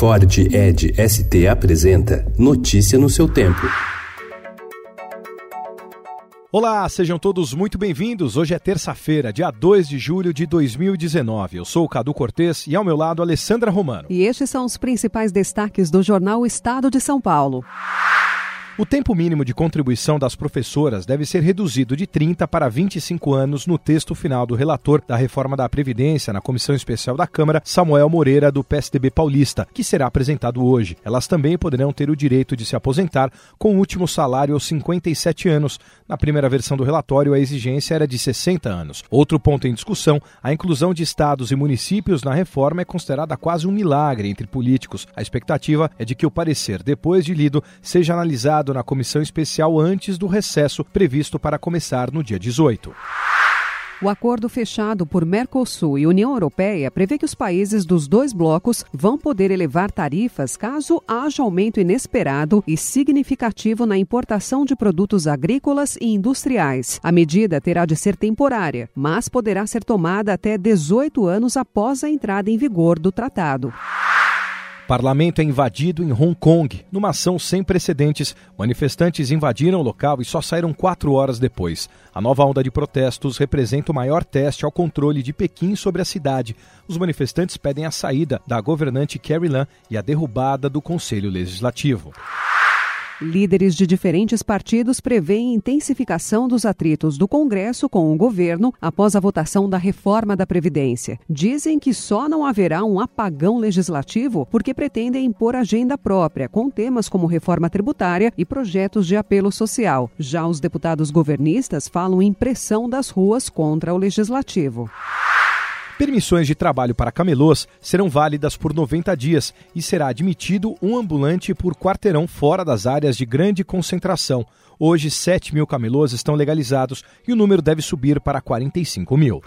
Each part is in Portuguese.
Ford Ed ST apresenta Notícia no seu tempo. Olá, sejam todos muito bem-vindos. Hoje é terça-feira, dia 2 de julho de 2019. Eu sou o Cadu Cortês e ao meu lado Alessandra Romano. E estes são os principais destaques do jornal Estado de São Paulo. O tempo mínimo de contribuição das professoras deve ser reduzido de 30 para 25 anos no texto final do relator da reforma da Previdência na Comissão Especial da Câmara, Samuel Moreira, do PSDB paulista, que será apresentado hoje. Elas também poderão ter o direito de se aposentar com o último salário aos 57 anos. Na primeira versão do relatório, a exigência era de 60 anos. Outro ponto em discussão, a inclusão de estados e municípios na reforma é considerada quase um milagre entre políticos. A expectativa é de que o parecer, depois de lido, seja analisado na comissão especial antes do recesso previsto para começar no dia 18. O acordo fechado por Mercosul e União Europeia prevê que os países dos dois blocos vão poder elevar tarifas caso haja aumento inesperado e significativo na importação de produtos agrícolas e industriais. A medida terá de ser temporária, mas poderá ser tomada até 18 anos após a entrada em vigor do tratado. Parlamento é invadido em Hong Kong. Numa ação sem precedentes, manifestantes invadiram o local e só saíram quatro horas depois. A nova onda de protestos representa o maior teste ao controle de Pequim sobre a cidade. Os manifestantes pedem a saída da governante Carrie Lam e a derrubada do Conselho Legislativo. Líderes de diferentes partidos prevêem intensificação dos atritos do Congresso com o governo após a votação da reforma da Previdência. Dizem que só não haverá um apagão legislativo porque pretendem impor agenda própria, com temas como reforma tributária e projetos de apelo social. Já os deputados governistas falam em pressão das ruas contra o legislativo. Permissões de trabalho para camelôs serão válidas por 90 dias e será admitido um ambulante por quarteirão fora das áreas de grande concentração. Hoje, 7 mil camelôs estão legalizados e o número deve subir para 45 mil.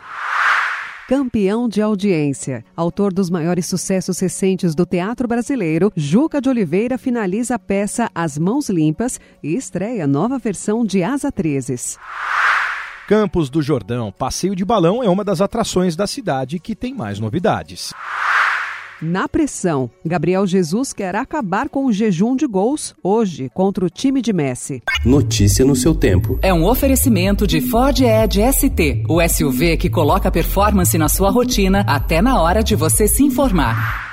Campeão de audiência. Autor dos maiores sucessos recentes do teatro brasileiro, Juca de Oliveira finaliza a peça As Mãos Limpas e estreia nova versão de As Atrizes. Campos do Jordão, passeio de balão é uma das atrações da cidade que tem mais novidades. Na pressão, Gabriel Jesus quer acabar com o jejum de gols hoje contra o time de Messi. Notícia no seu tempo. É um oferecimento de Ford Edge ST, o SUV que coloca performance na sua rotina até na hora de você se informar.